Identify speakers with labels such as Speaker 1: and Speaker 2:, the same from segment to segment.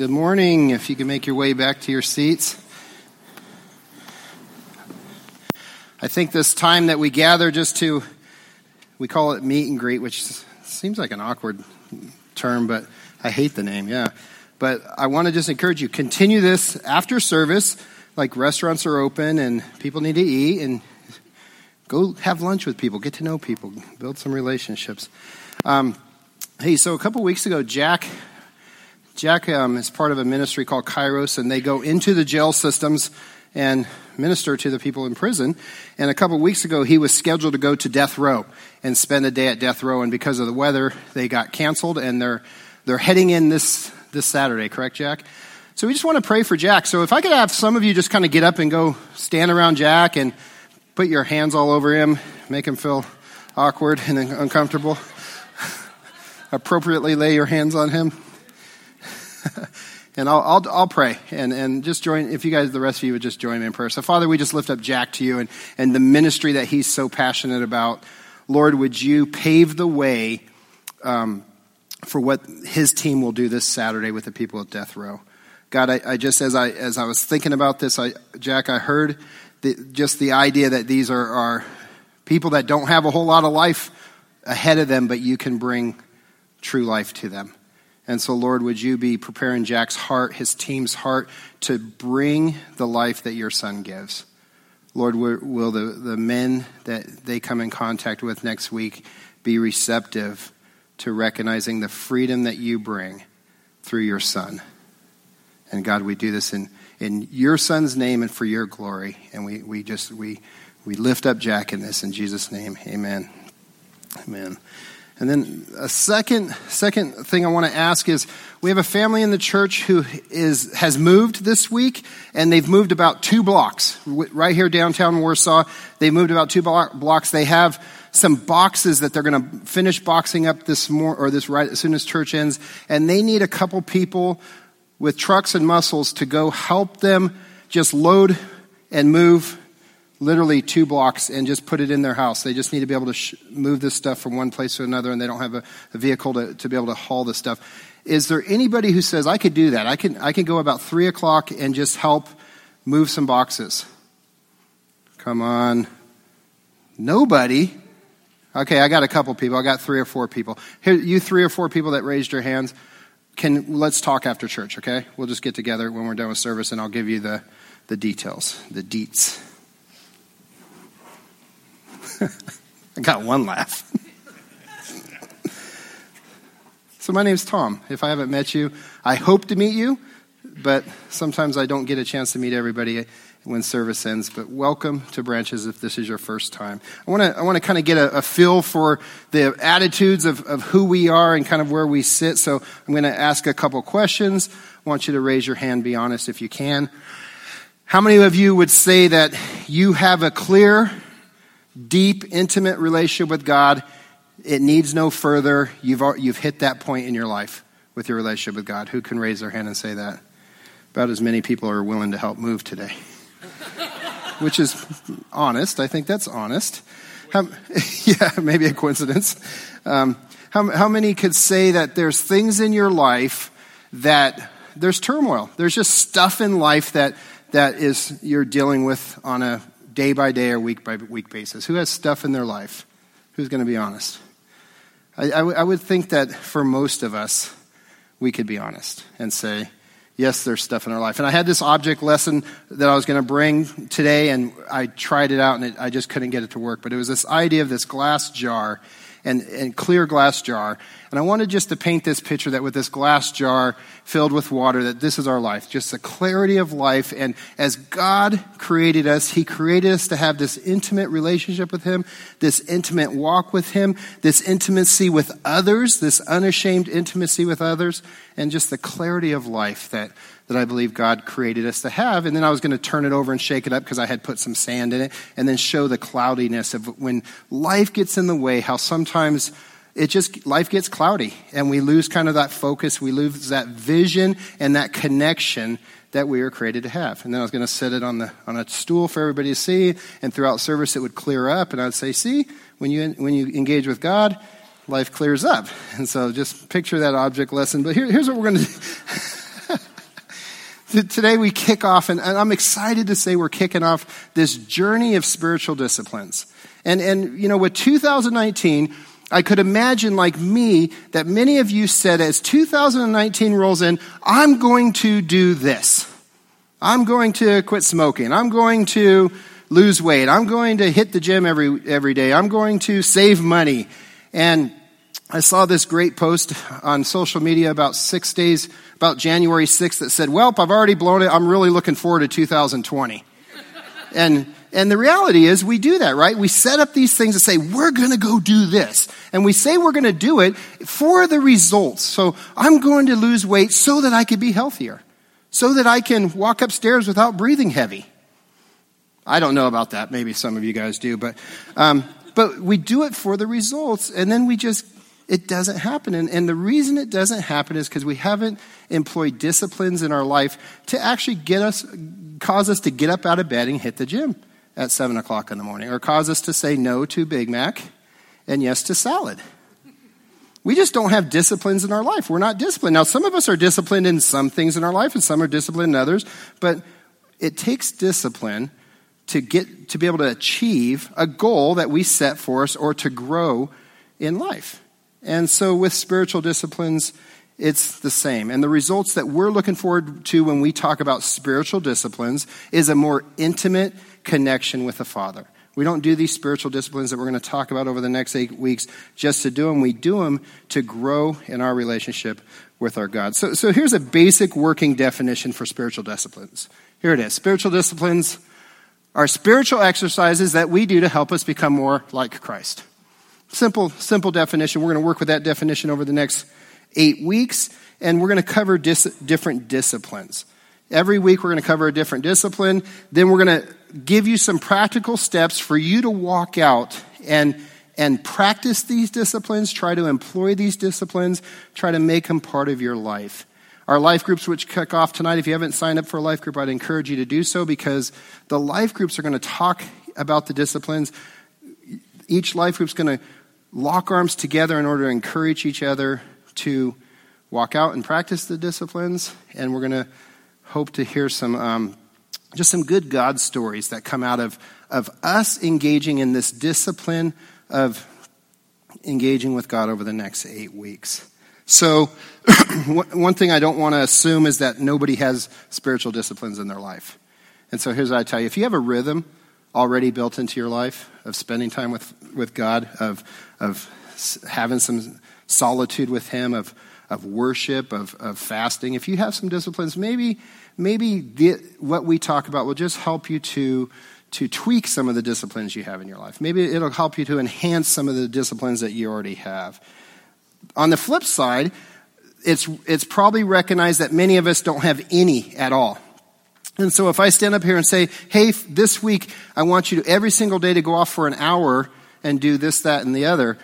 Speaker 1: Good morning. If you can make your way back to your seats. I think this time that we gather just to, we call it meet and greet, which seems like an awkward term, but I hate the name, yeah. But I want to just encourage you, continue this after service, like restaurants are open and people need to eat, and go have lunch with people, get to know people, build some relationships. Um, hey, so a couple weeks ago, Jack Jack um, is part of a ministry called Kairos, and they go into the jail systems and minister to the people in prison. And a couple weeks ago, he was scheduled to go to death row and spend a day at death row. And because of the weather, they got canceled, and they're they're heading in this this Saturday. Correct, Jack? So we just want to pray for Jack. So if I could have some of you just kind of get up and go stand around Jack and put your hands all over him, make him feel awkward and uncomfortable. Appropriately lay your hands on him. and I'll, I'll, I'll, pray and, and just join, if you guys, the rest of you would just join me in prayer. So, Father, we just lift up Jack to you and, and the ministry that he's so passionate about. Lord, would you pave the way um, for what his team will do this Saturday with the people at Death Row? God, I, I just, as I, as I was thinking about this, I, Jack, I heard the, just the idea that these are, are people that don't have a whole lot of life ahead of them, but you can bring true life to them. And so, Lord, would you be preparing Jack's heart, his team's heart, to bring the life that your son gives? Lord, will the, the men that they come in contact with next week be receptive to recognizing the freedom that you bring through your son? And God, we do this in, in your son's name and for your glory. And we, we just, we, we lift up Jack in this in Jesus' name. Amen. Amen. And then a second second thing I want to ask is we have a family in the church who is has moved this week and they've moved about 2 blocks right here downtown Warsaw. They moved about 2 blocks. They have some boxes that they're going to finish boxing up this more or this right as soon as church ends and they need a couple people with trucks and muscles to go help them just load and move literally two blocks and just put it in their house. They just need to be able to sh- move this stuff from one place to another and they don't have a, a vehicle to, to be able to haul this stuff. Is there anybody who says, I could do that? I can, I can go about three o'clock and just help move some boxes. Come on. Nobody. Okay, I got a couple people. I got three or four people. Here, you three or four people that raised your hands, can let's talk after church, okay? We'll just get together when we're done with service and I'll give you the, the details, the deets. I got one laugh. so, my name's Tom. If I haven't met you, I hope to meet you, but sometimes I don't get a chance to meet everybody when service ends. But welcome to Branches if this is your first time. I want to I want to kind of get a, a, feel for the attitudes of, of who we are and kind of where we sit. So I'm going to ask a couple questions. I want you to raise your hand, be honest if you can. How many of you would say that you have a clear deep, intimate relationship with God, it needs no further. You've, you've hit that point in your life with your relationship with God. Who can raise their hand and say that? About as many people are willing to help move today. Which is honest. I think that's honest. How, yeah, maybe a coincidence. Um, how, how many could say that there's things in your life that there's turmoil? There's just stuff in life that, that is you're dealing with on a day by day or week by week basis? Who has stuff in their life? Who's going to be honest? I, I, w- I would think that for most of us, we could be honest and say, yes, there's stuff in our life. And I had this object lesson that I was going to bring today, and I tried it out, and it, I just couldn't get it to work. But it was this idea of this glass jar and, and clear glass jar. And I wanted just to paint this picture that with this glass jar filled with water, that this is our life, just the clarity of life. And as God created us, He created us to have this intimate relationship with Him, this intimate walk with Him, this intimacy with others, this unashamed intimacy with others, and just the clarity of life that that I believe God created us to have. And then I was going to turn it over and shake it up because I had put some sand in it and then show the cloudiness of when life gets in the way, how sometimes it just, life gets cloudy and we lose kind of that focus. We lose that vision and that connection that we were created to have. And then I was going to set it on the, on a stool for everybody to see. And throughout service, it would clear up. And I'd say, see, when you, when you engage with God, life clears up. And so just picture that object lesson. But here, here's what we're going to do. Today we kick off, and I'm excited to say we're kicking off this journey of spiritual disciplines. And, and, you know, with 2019, I could imagine, like me, that many of you said, as 2019 rolls in, I'm going to do this. I'm going to quit smoking. I'm going to lose weight. I'm going to hit the gym every, every day. I'm going to save money. And I saw this great post on social media about six days, about January 6th that said, Welp, I've already blown it. I'm really looking forward to 2020. and, and the reality is we do that, right? We set up these things and say, we're going to go do this. And we say we're going to do it for the results. So I'm going to lose weight so that I can be healthier, so that I can walk upstairs without breathing heavy. I don't know about that. Maybe some of you guys do, but, um, but we do it for the results and then we just it doesn't happen. And, and the reason it doesn't happen is because we haven't employed disciplines in our life to actually get us, cause us to get up out of bed and hit the gym at 7 o'clock in the morning, or cause us to say no to Big Mac and yes to salad. We just don't have disciplines in our life. We're not disciplined. Now, some of us are disciplined in some things in our life, and some are disciplined in others, but it takes discipline to get to be able to achieve a goal that we set for us or to grow in life. And so with spiritual disciplines, it's the same. And the results that we're looking forward to when we talk about spiritual disciplines is a more intimate connection with the Father. We don't do these spiritual disciplines that we're going to talk about over the next eight weeks just to do them. We do them to grow in our relationship with our God. So, so here's a basic working definition for spiritual disciplines. Here it is. Spiritual disciplines are spiritual exercises that we do to help us become more like Christ. Simple, simple definition. We're going to work with that definition over the next eight weeks, and we're going to cover dis- different disciplines. Every week, we're going to cover a different discipline. Then we're going to give you some practical steps for you to walk out and, and practice these disciplines, try to employ these disciplines, try to make them part of your life. Our life groups, which kick off tonight, if you haven't signed up for a life group, I'd encourage you to do so because the life groups are going to talk about the disciplines. Each life group is going to lock arms together in order to encourage each other to walk out and practice the disciplines. And we're going to hope to hear some, um, just some good God stories that come out of, of us engaging in this discipline of engaging with God over the next eight weeks. So, one thing I don't want to assume is that nobody has spiritual disciplines in their life. And so, here's what I tell you if you have a rhythm already built into your life of spending time with, with God, of of having some solitude with Him, of, of worship, of, of fasting. If you have some disciplines, maybe, maybe the, what we talk about will just help you to, to tweak some of the disciplines you have in your life. Maybe it'll help you to enhance some of the disciplines that you already have. On the flip side, it's, it's probably recognized that many of us don't have any at all. And so if I stand up here and say, hey, this week I want you to every single day to go off for an hour and do this, that, and the other,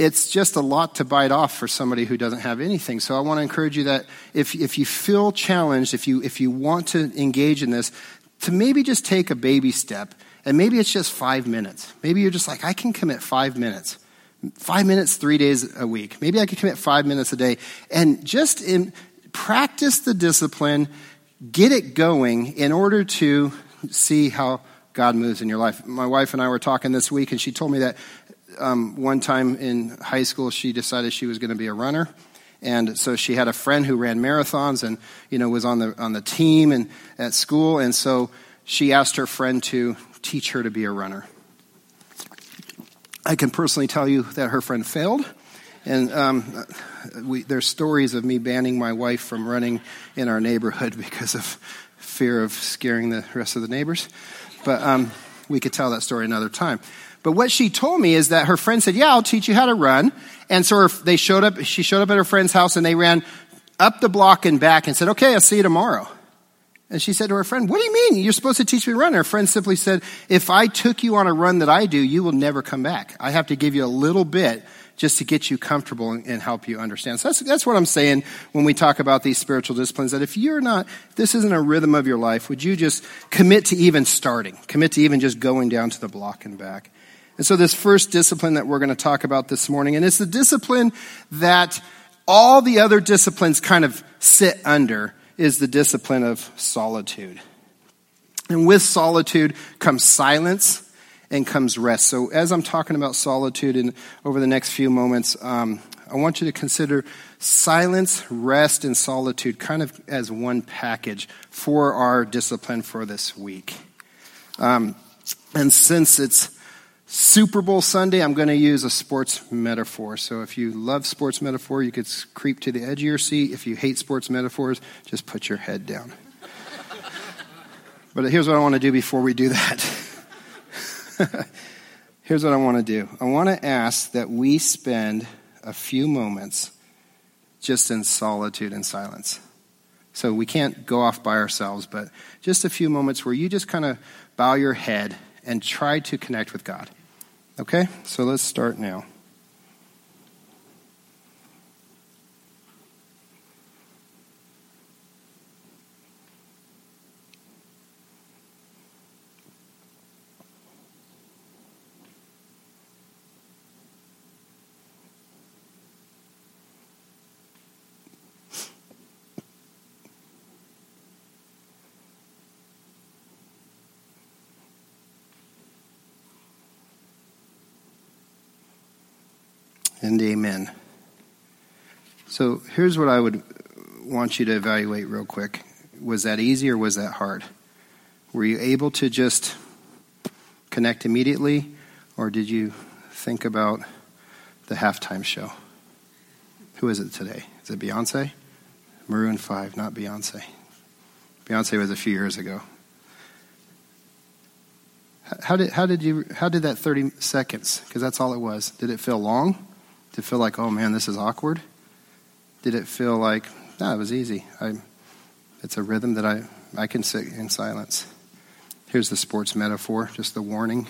Speaker 1: it's just a lot to bite off for somebody who doesn't have anything. So I want to encourage you that if, if you feel challenged, if you, if you want to engage in this, to maybe just take a baby step. And maybe it's just five minutes. Maybe you're just like, I can commit five minutes. Five minutes, three days a week. Maybe I can commit five minutes a day. And just in, practice the discipline, get it going in order to see how God moves in your life. My wife and I were talking this week, and she told me that um, one time in high school she decided she was going to be a runner, and so she had a friend who ran marathons and you know was on the on the team and at school, and so she asked her friend to teach her to be a runner. I can personally tell you that her friend failed. And um, we, there's stories of me banning my wife from running in our neighborhood because of fear of scaring the rest of the neighbors. But um, we could tell that story another time. But what she told me is that her friend said, "Yeah, I'll teach you how to run." And so they showed up. She showed up at her friend's house, and they ran up the block and back, and said, "Okay, I'll see you tomorrow." And she said to her friend, "What do you mean? You're supposed to teach me to run?" And her friend simply said, "If I took you on a run that I do, you will never come back. I have to give you a little bit just to get you comfortable and, help you understand. So that's, that's what I'm saying when we talk about these spiritual disciplines, that if you're not, this isn't a rhythm of your life, would you just commit to even starting? Commit to even just going down to the block and back. And so this first discipline that we're going to talk about this morning, and it's the discipline that all the other disciplines kind of sit under, is the discipline of solitude. And with solitude comes silence and comes rest. So, as I'm talking about solitude and over the next few moments, um, I want you to consider silence, rest, and solitude kind of as one package for our discipline for this week. Um, and since it's Super Bowl Sunday, I'm going to use a sports metaphor. So if you love sports metaphor, you could creep to the edge of your seat. If you hate sports metaphors, just put your head down. but here's what I want to do before we do that. here's what I want to do I want to ask that we spend a few moments just in solitude and silence. So we can't go off by ourselves, but just a few moments where you just kind of bow your head and try to connect with God. Okay? So let's start now. And amen. So here's what I would want you to evaluate real quick. Was that easy or was that hard? Were you able to just connect immediately, or did you think about the halftime show? Who is it today? Is it Beyonce? Maroon 5, not Beyonce. Beyonce was a few years ago. How did, how did you how did that 30 seconds because that's all it was did it feel long it feel like, oh man, this is awkward? Did it feel like, no, it was easy. I, it's a rhythm that I, I can sit in silence. Here's the sports metaphor, just the warning.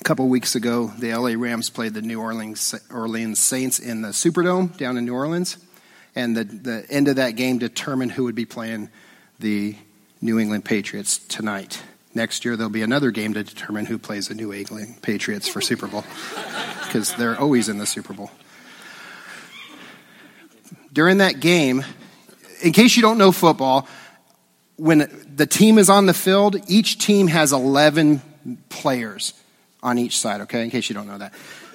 Speaker 1: A couple weeks ago, the LA Rams played the New Orleans, Orleans Saints in the Superdome down in New Orleans. And the, the end of that game determined who would be playing the New England Patriots tonight. Next year, there'll be another game to determine who plays the New England Patriots for Super Bowl, because they're always in the Super Bowl. During that game, in case you don't know football, when the team is on the field, each team has 11 players on each side, okay, in case you don't know that.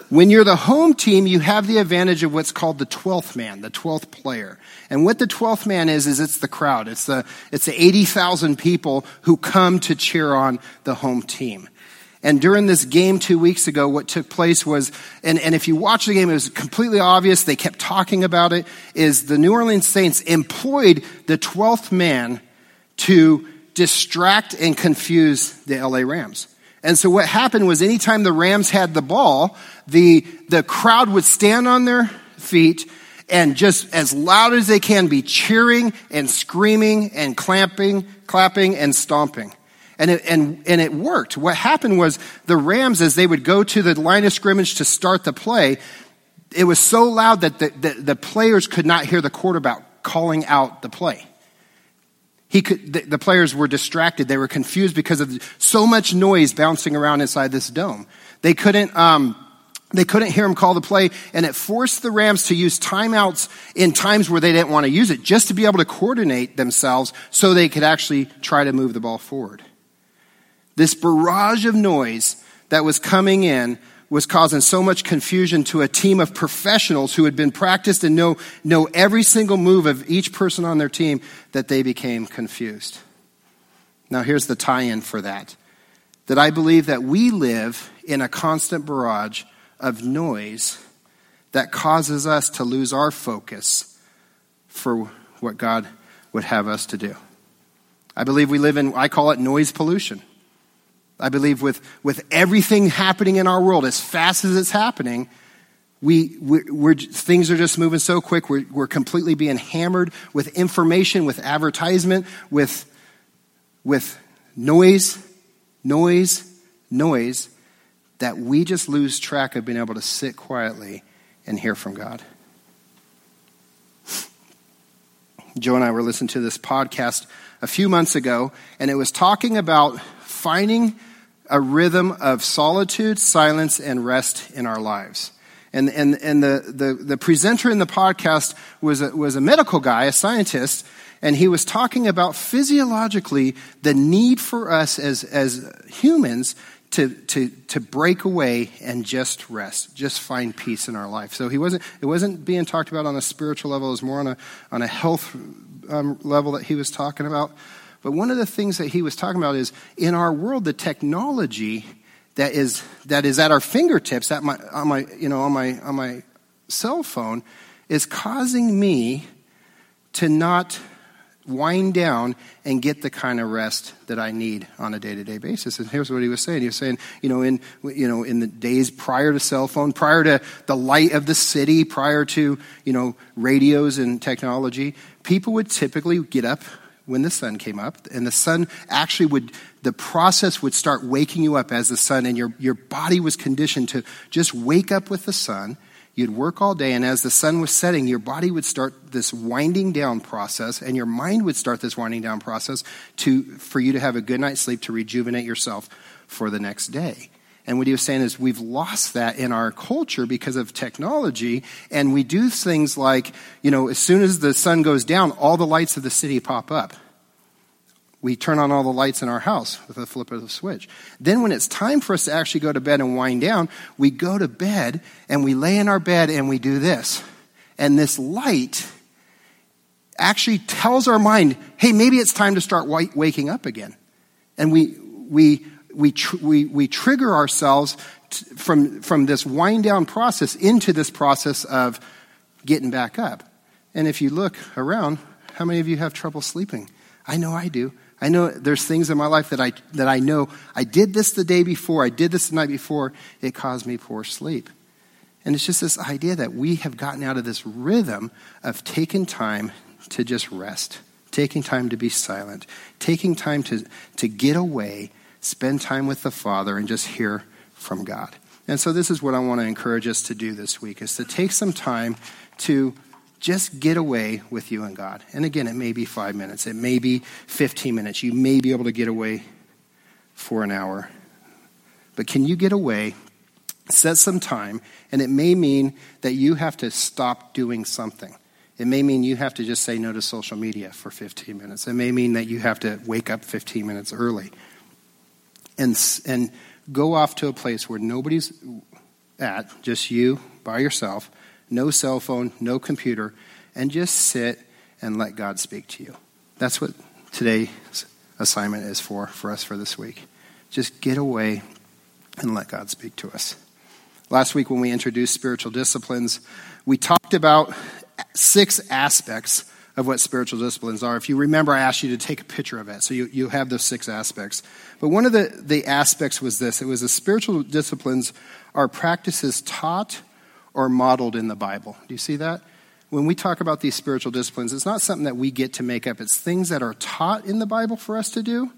Speaker 1: When you're the home team, you have the advantage of what's called the 12th man, the 12th player. And what the 12th man is, is it's the crowd. It's the, it's the 80,000 people who come to cheer on the home team. And during this game two weeks ago, what took place was, and, and if you watch the game, it was completely obvious, they kept talking about it, is the New Orleans Saints employed the 12th man to distract and confuse the LA Rams. And so what happened was anytime the Rams had the ball, the, the crowd would stand on their feet and just as loud as they can be cheering and screaming and clamping, clapping and stomping. And it, and, and it worked. What happened was the Rams, as they would go to the line of scrimmage to start the play, it was so loud that the, the, the players could not hear the quarterback calling out the play. He could, the, the players were distracted. They were confused because of so much noise bouncing around inside this dome. They couldn't, um, they couldn't hear him call the play, and it forced the Rams to use timeouts in times where they didn't want to use it, just to be able to coordinate themselves so they could actually try to move the ball forward. This barrage of noise that was coming in was causing so much confusion to a team of professionals who had been practiced and know, know every single move of each person on their team that they became confused. Now, here's the tie in for that that I believe that we live in a constant barrage of noise that causes us to lose our focus for what God would have us to do. I believe we live in, I call it noise pollution. I believe with, with everything happening in our world, as fast as it's happening, we, we're, we're, things are just moving so quick. We're, we're completely being hammered with information, with advertisement, with, with noise, noise, noise, that we just lose track of being able to sit quietly and hear from God. Joe and I were listening to this podcast a few months ago, and it was talking about finding a rhythm of solitude, silence, and rest in our lives. And, and, and the, the, the presenter in the podcast was a, was a medical guy, a scientist, and he was talking about physiologically the need for us as, as humans to, to, to break away and just rest, just find peace in our life. So he wasn't, it wasn't being talked about on a spiritual level, it was more on a, on a health um, level that he was talking about. But one of the things that he was talking about is in our world, the technology that is, that is at our fingertips, at my, on, my, you know, on, my, on my cell phone, is causing me to not wind down and get the kind of rest that I need on a day-to-day basis. And here's what he was saying. He was saying, you know, in you know, in the days prior to cell phone, prior to the light of the city, prior to, you know, radios and technology, people would typically get up when the sun came up and the sun actually would the process would start waking you up as the sun and your, your body was conditioned to just wake up with the sun You'd work all day, and as the sun was setting, your body would start this winding down process, and your mind would start this winding down process to, for you to have a good night's sleep to rejuvenate yourself for the next day. And what he was saying is we've lost that in our culture because of technology, and we do things like, you know, as soon as the sun goes down, all the lights of the city pop up we turn on all the lights in our house with a flip of the switch. Then, when it's time for us to actually go to bed and wind down, we go to bed and we lay in our bed and we do this. And this light actually tells our mind, hey, maybe it's time to start waking up again. And we, we, we, tr- we, we trigger ourselves t- from, from this wind down process into this process of getting back up. And if you look around, how many of you have trouble sleeping? I know I do. I know there's things in my life that I, that I know I did this the day before, I did this the night before, it caused me poor sleep. And it's just this idea that we have gotten out of this rhythm of taking time to just rest, taking time to be silent, taking time to, to get away, spend time with the Father, and just hear from God. And so this is what I want to encourage us to do this week is to take some time to just get away with you and God. And again, it may be five minutes, it may be 15 minutes. You may be able to get away for an hour. But can you get away, set some time, and it may mean that you have to stop doing something. It may mean you have to just say no to social media for 15 minutes. It may mean that you have to wake up 15 minutes early and, and go off to a place where nobody's at, just you by yourself, no cell phone, no computer, and just sit and let God speak to you. That's what today's assignment is for, for us for this week. Just get away and let God speak to us. Last week, when we introduced spiritual disciplines, we talked about six aspects of what spiritual disciplines are. If you remember, I asked you to take a picture of it, so you, you have those six aspects. But one of the, the aspects was this it was the spiritual disciplines are practices taught or modeled in the Bible. Do you see that? When we talk about these spiritual disciplines, it's not something that we get to make up. It's things that are taught in the Bible for us to do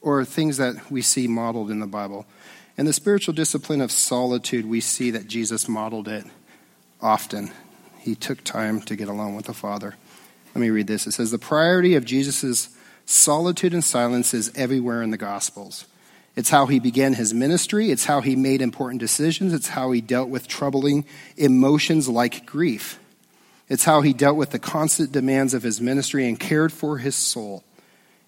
Speaker 1: or things that we see modeled in the Bible. And the spiritual discipline of solitude, we see that Jesus modeled it often. He took time to get alone with the Father. Let me read this. It says, The priority of Jesus' solitude and silence is everywhere in the Gospels. It's how he began his ministry. It's how he made important decisions. It's how he dealt with troubling emotions like grief. It's how he dealt with the constant demands of his ministry and cared for his soul.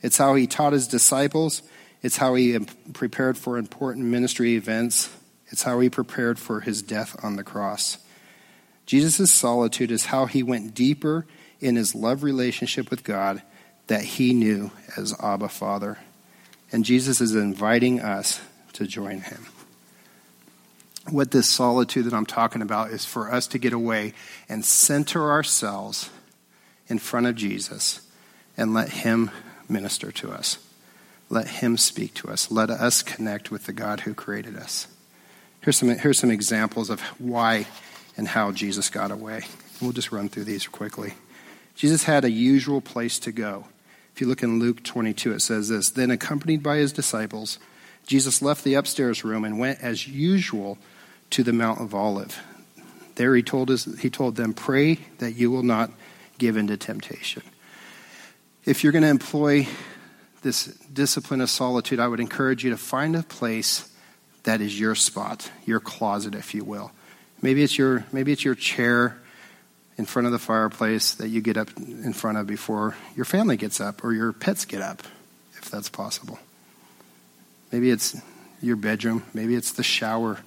Speaker 1: It's how he taught his disciples. It's how he prepared for important ministry events. It's how he prepared for his death on the cross. Jesus' solitude is how he went deeper in his love relationship with God that he knew as Abba Father. And Jesus is inviting us to join him. What this solitude that I'm talking about is for us to get away and center ourselves in front of Jesus and let him minister to us. Let him speak to us. Let us connect with the God who created us. Here's some, here's some examples of why and how Jesus got away. We'll just run through these quickly. Jesus had a usual place to go. If you look in Luke 22, it says this Then, accompanied by his disciples, Jesus left the upstairs room and went as usual to the Mount of Olive. There he told, us, he told them, Pray that you will not give into temptation. If you're going to employ this discipline of solitude, I would encourage you to find a place that is your spot, your closet, if you will. Maybe it's your maybe it's your chair in front of the fireplace that you get up in front of before your family gets up or your pets get up, if that's possible. Maybe it's your bedroom. Maybe it's the shower.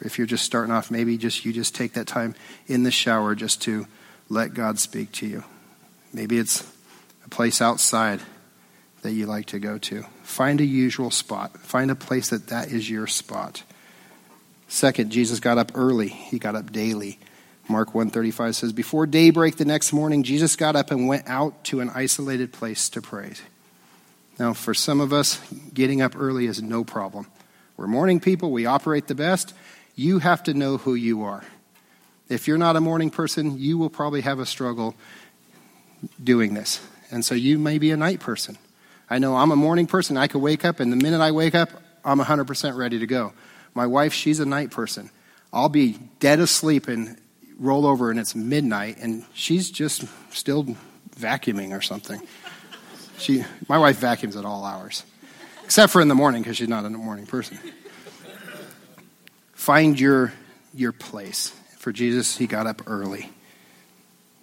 Speaker 1: If you're just starting off, maybe just you just take that time in the shower just to let God speak to you. Maybe it's a place outside that you like to go to. Find a usual spot. Find a place that that is your spot. Second, Jesus got up early. He got up daily. Mark 135 says, Before daybreak the next morning, Jesus got up and went out to an isolated place to pray. Now, for some of us, getting up early is no problem. We're morning people, we operate the best. You have to know who you are. If you're not a morning person, you will probably have a struggle doing this. And so you may be a night person. I know I'm a morning person. I could wake up, and the minute I wake up, I'm 100% ready to go. My wife, she's a night person. I'll be dead asleep and roll over, and it's midnight, and she's just still vacuuming or something. She, my wife vacuums at all hours, except for in the morning because she's not a morning person. Find your, your place. For Jesus, he got up early.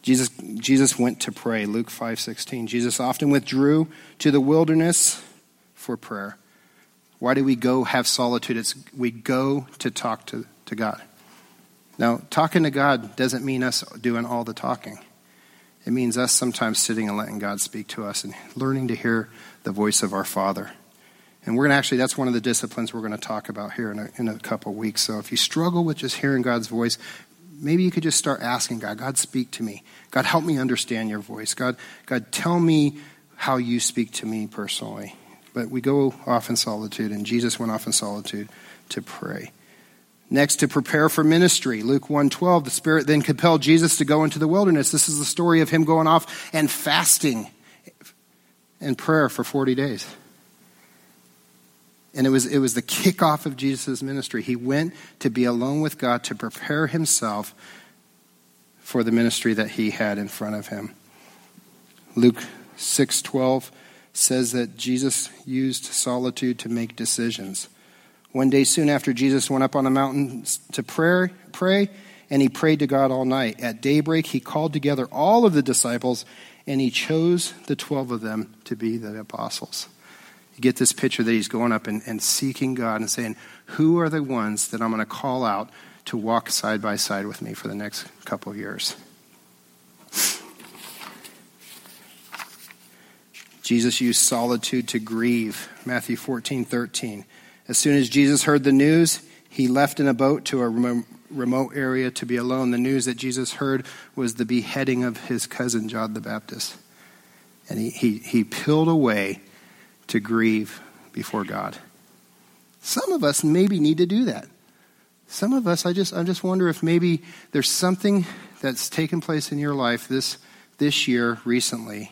Speaker 1: Jesus, Jesus went to pray, Luke 5.16. Jesus often withdrew to the wilderness for prayer. Why do we go have solitude? It's we go to talk to, to God. Now, talking to God doesn't mean us doing all the talking. It means us sometimes sitting and letting God speak to us and learning to hear the voice of our Father. And we're going to actually, that's one of the disciplines we're going to talk about here in a, in a couple weeks. So if you struggle with just hearing God's voice, maybe you could just start asking God, God, speak to me. God, help me understand your voice. God, God, tell me how you speak to me personally. But we go off in solitude, and Jesus went off in solitude to pray. Next, to prepare for ministry. Luke 1.12, the Spirit then compelled Jesus to go into the wilderness. This is the story of him going off and fasting and prayer for 40 days. And it was, it was the kickoff of Jesus' ministry. He went to be alone with God to prepare himself for the ministry that he had in front of him. Luke 6:12 says that Jesus used solitude to make decisions. One day soon after Jesus went up on a mountain to pray, pray, and he prayed to God all night. At daybreak, he called together all of the disciples, and he chose the 12 of them to be the apostles. You get this picture that he's going up and, and seeking God and saying, Who are the ones that I'm going to call out to walk side by side with me for the next couple years? Jesus used solitude to grieve. Matthew 14, 13. As soon as Jesus heard the news, he left in a boat to a remote area to be alone. The news that Jesus heard was the beheading of his cousin, John the Baptist. And he, he, he peeled away to grieve before God. Some of us maybe need to do that. Some of us, I just, I just wonder if maybe there's something that's taken place in your life this, this year recently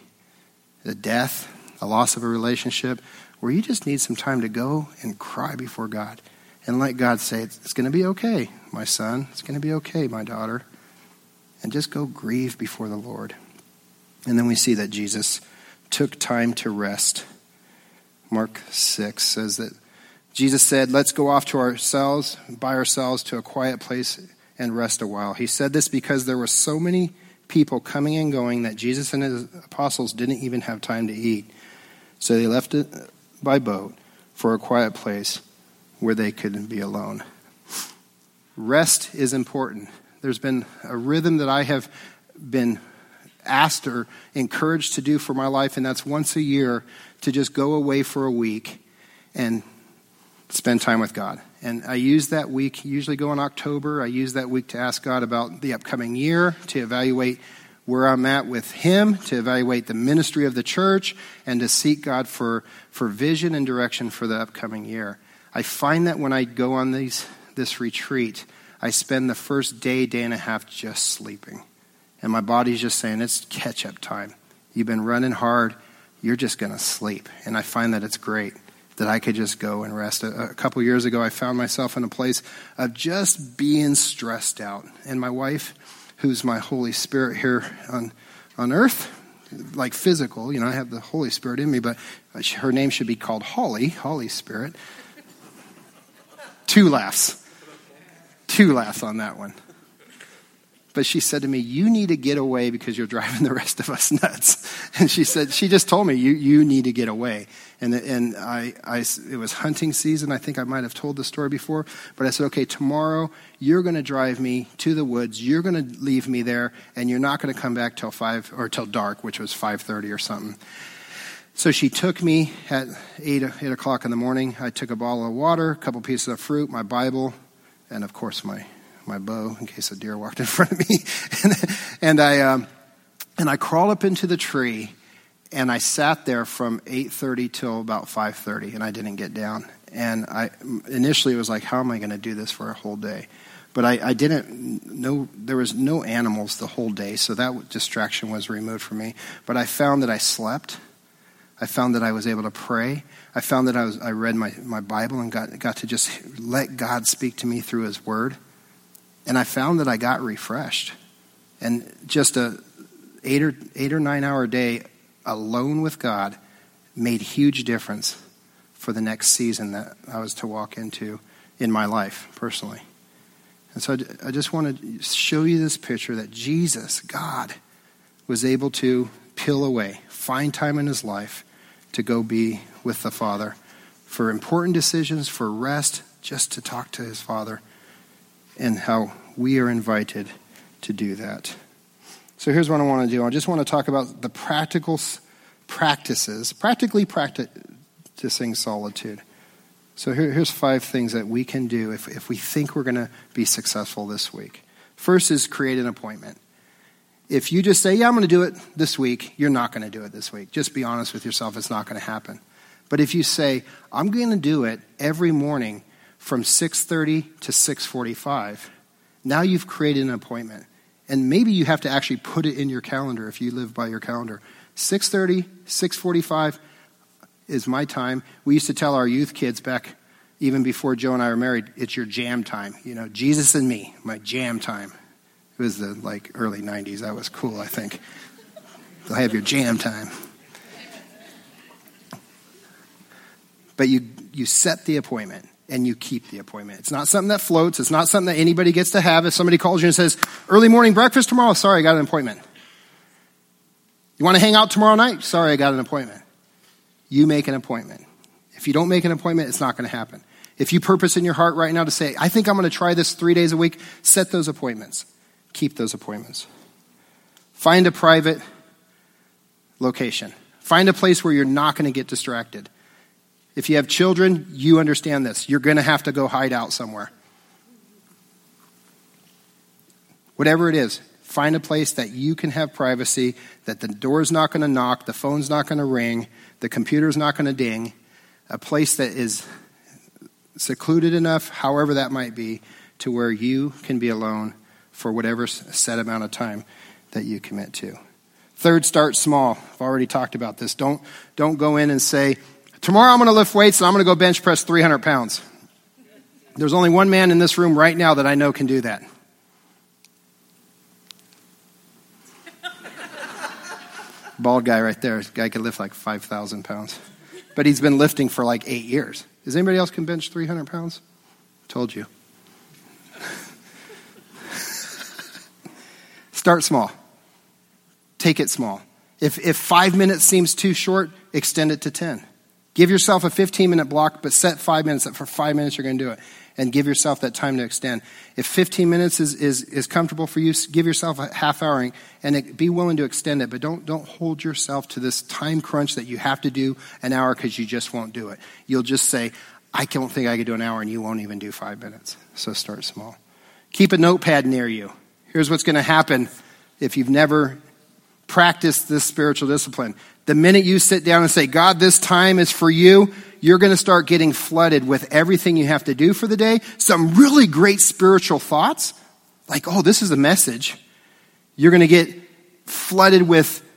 Speaker 1: a death, a loss of a relationship, where you just need some time to go and cry before God and let God say, It's going to be okay, my son. It's going to be okay, my daughter. And just go grieve before the Lord. And then we see that Jesus took time to rest. Mark 6 says that Jesus said, Let's go off to ourselves, by ourselves, to a quiet place and rest a while. He said this because there were so many people coming and going that Jesus and his apostles didn't even have time to eat. So they left it by boat for a quiet place where they could be alone. Rest is important. There's been a rhythm that I have been asked or encouraged to do for my life, and that's once a year to just go away for a week and spend time with God. And I use that week, usually go in October. I use that week to ask God about the upcoming year, to evaluate where I'm at with Him, to evaluate the ministry of the church, and to seek God for, for vision and direction for the upcoming year. I find that when I go on these, this retreat, I spend the first day, day and a half just sleeping. And my body's just saying, it's catch up time. You've been running hard, you're just going to sleep. And I find that it's great that I could just go and rest. A, a couple years ago, I found myself in a place of just being stressed out. And my wife, who's my Holy Spirit here on, on earth, like physical. You know, I have the Holy Spirit in me, but her name should be called Holly, Holy Spirit. Two laughs. Two laughs on that one. But she said to me, You need to get away because you're driving the rest of us nuts. And she said, She just told me, You, you need to get away. And, and I, I, it was hunting season. I think I might have told the story before. But I said, Okay, tomorrow you're going to drive me to the woods. You're going to leave me there. And you're not going to come back till 5 or till dark, which was 5.30 or something. So she took me at 8, 8 o'clock in the morning. I took a bottle of water, a couple pieces of fruit, my Bible, and of course my my bow in case a deer walked in front of me. and, and, I, um, and I crawled up into the tree and I sat there from 8.30 till about 5.30 and I didn't get down. And I initially it was like, how am I going to do this for a whole day? But I, I didn't know, there was no animals the whole day, so that distraction was removed from me. But I found that I slept. I found that I was able to pray. I found that I, was, I read my, my Bible and got, got to just let God speak to me through His Word. And I found that I got refreshed. And just a eight or eight or nine hour day alone with God made huge difference for the next season that I was to walk into in my life personally. And so I just want to show you this picture that Jesus, God, was able to peel away, find time in his life to go be with the Father for important decisions, for rest, just to talk to his Father and how we are invited to do that. So here's what I want to do. I just want to talk about the practical practices, practically practicing solitude. So here, here's five things that we can do if, if we think we're going to be successful this week. First is create an appointment. If you just say, Yeah, I'm going to do it this week, you're not going to do it this week. Just be honest with yourself, it's not going to happen. But if you say, I'm going to do it every morning from 6:30 to 6:45. Now you've created an appointment. And maybe you have to actually put it in your calendar if you live by your calendar. 6:30, 6:45 is my time. We used to tell our youth kids back even before Joe and I were married, it's your jam time. You know, Jesus and me, my jam time. It was the like early 90s. That was cool, I think. They'll have your jam time. But you you set the appointment and you keep the appointment. It's not something that floats. It's not something that anybody gets to have. If somebody calls you and says, early morning breakfast tomorrow, sorry, I got an appointment. You want to hang out tomorrow night? Sorry, I got an appointment. You make an appointment. If you don't make an appointment, it's not going to happen. If you purpose in your heart right now to say, I think I'm going to try this three days a week, set those appointments. Keep those appointments. Find a private location. Find a place where you're not going to get distracted. If you have children, you understand this. You're going to have to go hide out somewhere. Whatever it is, find a place that you can have privacy, that the door's not going to knock, the phone's not going to ring, the computer's not going to ding, a place that is secluded enough, however that might be, to where you can be alone for whatever set amount of time that you commit to. Third, start small. I've already talked about this. Don't, don't go in and say, Tomorrow I'm going to lift weights and I'm going to go bench press 300 pounds. There's only one man in this room right now that I know can do that. Bald guy right there. Guy can lift like 5,000 pounds. But he's been lifting for like eight years. Does anybody else can bench 300 pounds? Told you. Start small. Take it small. If, if five minutes seems too short, extend it to 10. Give yourself a 15 minute block, but set five minutes that for five minutes you're going to do it. And give yourself that time to extend. If 15 minutes is, is, is comfortable for you, give yourself a half hour and it, be willing to extend it. But don't, don't hold yourself to this time crunch that you have to do an hour because you just won't do it. You'll just say, I don't think I could do an hour, and you won't even do five minutes. So start small. Keep a notepad near you. Here's what's going to happen if you've never practiced this spiritual discipline. The minute you sit down and say, God, this time is for you, you're going to start getting flooded with everything you have to do for the day. Some really great spiritual thoughts, like, oh, this is a message. You're going to get flooded with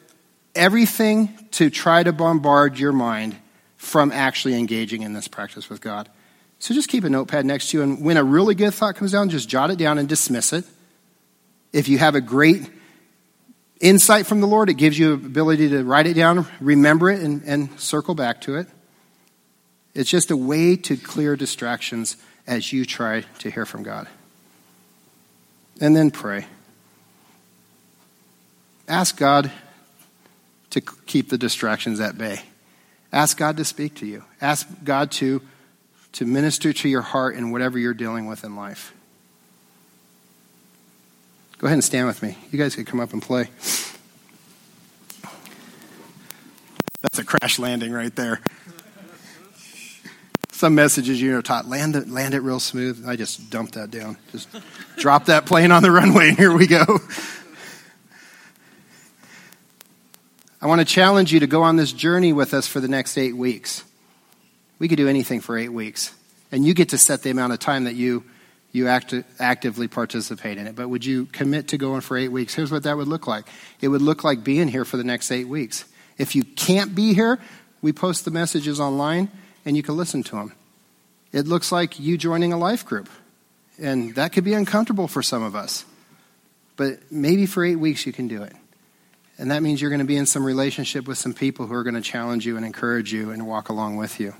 Speaker 1: everything to try to bombard your mind from actually engaging in this practice with God. So just keep a notepad next to you, and when a really good thought comes down, just jot it down and dismiss it. If you have a great insight from the Lord. It gives you ability to write it down, remember it, and, and circle back to it. It's just a way to clear distractions as you try to hear from God. And then pray. ask God to keep the distractions at bay. Ask God to speak to you. Ask God to, to minister to your heart in whatever you're dealing with in life. Go ahead and stand with me. You guys could come up and play. That's a crash landing right there. Some messages you know taught land it, land it real smooth. I just dumped that down. Just drop that plane on the runway, and here we go. I want to challenge you to go on this journey with us for the next eight weeks. We could do anything for eight weeks, and you get to set the amount of time that you you act, actively participate in it. But would you commit to going for eight weeks? Here's what that would look like. It would look like being here for the next eight weeks. If you can't be here, we post the messages online and you can listen to them. It looks like you joining a life group. And that could be uncomfortable for some of us. But maybe for eight weeks you can do it. And that means you're going to be in some relationship with some people who are going to challenge you and encourage you and walk along with you.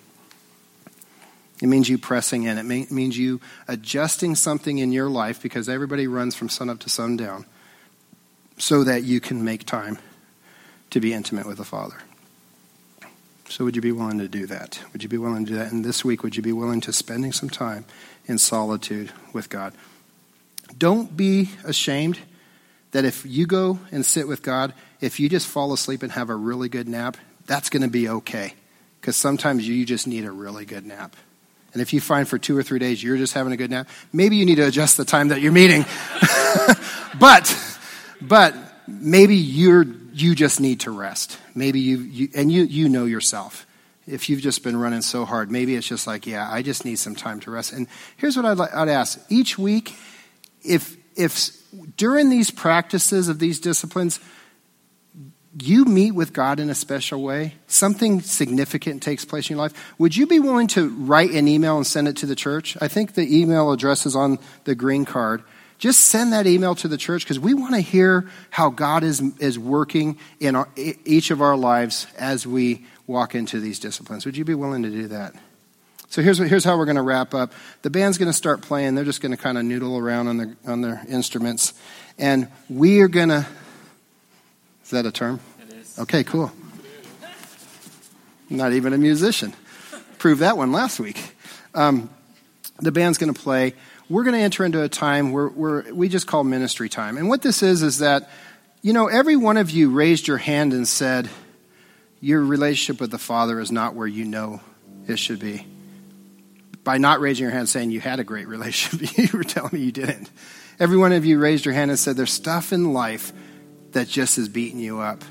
Speaker 1: It means you pressing in. It means you adjusting something in your life because everybody runs from sun up to sundown so that you can make time to be intimate with the Father. So, would you be willing to do that? Would you be willing to do that? And this week, would you be willing to spending some time in solitude with God? Don't be ashamed that if you go and sit with God, if you just fall asleep and have a really good nap, that's going to be okay. Because sometimes you just need a really good nap. And if you find for two or three days you're just having a good nap, maybe you need to adjust the time that you're meeting. but, but maybe you're you just need to rest. Maybe you, you and you, you know yourself. If you've just been running so hard, maybe it's just like, yeah, I just need some time to rest. And here's what I'd, I'd ask each week, if, if during these practices of these disciplines, you meet with God in a special way, something significant takes place in your life, would you be willing to write an email and send it to the church? I think the email address is on the green card just send that email to the church because we want to hear how God is, is working in our, each of our lives as we walk into these disciplines. Would you be willing to do that? So here's, here's how we're going to wrap up. The band's going to start playing. They're just going to kind of noodle around on, the, on their instruments. And we are going to. Is that a term?
Speaker 2: It is.
Speaker 1: Okay, cool. Not even a musician. Proved that one last week. Um, the band's going to play we're going to enter into a time where, where we just call ministry time. And what this is, is that, you know, every one of you raised your hand and said, your relationship with the Father is not where you know it should be. By not raising your hand saying you had a great relationship, you were telling me you didn't. Every one of you raised your hand and said, There's stuff in life that just is beating you up.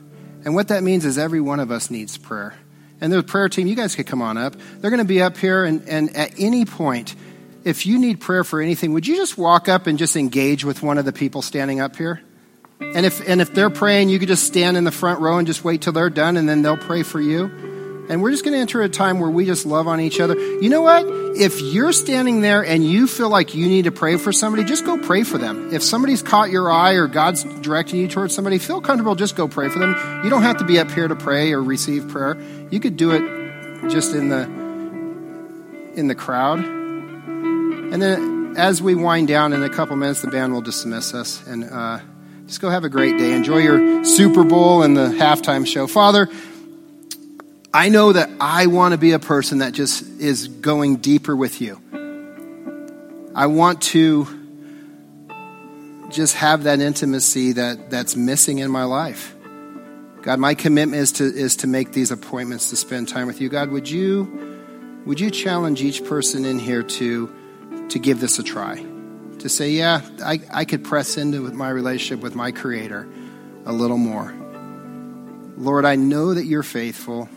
Speaker 1: And what that means is every one of us needs prayer. And the prayer team, you guys could come on up. They're going to be up here, and, and at any point, if you need prayer for anything, would you just walk up and just engage with one of the people standing up here? And if, and if they're praying, you could just stand in the front row and just wait till they're done, and then they'll pray for you. And we're just going to enter a time where we just love on each other. You know what? If you're standing there and you feel like you need to pray for somebody, just go pray for them. If somebody's caught your eye or God's directing you towards somebody, feel comfortable, just go pray for them. You don't have to be up here to pray or receive prayer. You could do it just in the in the crowd. And then as we wind down in a couple minutes, the band will dismiss us. And uh, just go have a great day. Enjoy your Super Bowl and the halftime show. Father, I know that I want to be a person that just is going deeper with you. I want to just have that intimacy that, that's missing in my life. God, my commitment is to, is to make these appointments to spend time with you. God, would you, would you challenge each person in here to to give this a try. To say, yeah, I, I could press into with my relationship with my Creator a little more. Lord, I know that you're faithful.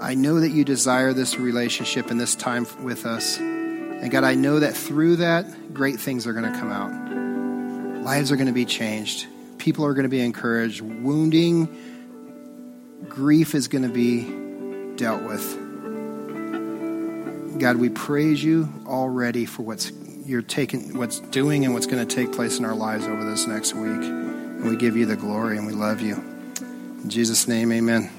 Speaker 1: I know that you desire this relationship and this time with us. And God, I know that through that, great things are going to come out. Lives are going to be changed. People are going to be encouraged. Wounding, grief is going to be dealt with. God, we praise you already for what's you're taking, what's doing, and what's going to take place in our lives over this next week. And we give you the glory and we love you. In Jesus' name, amen.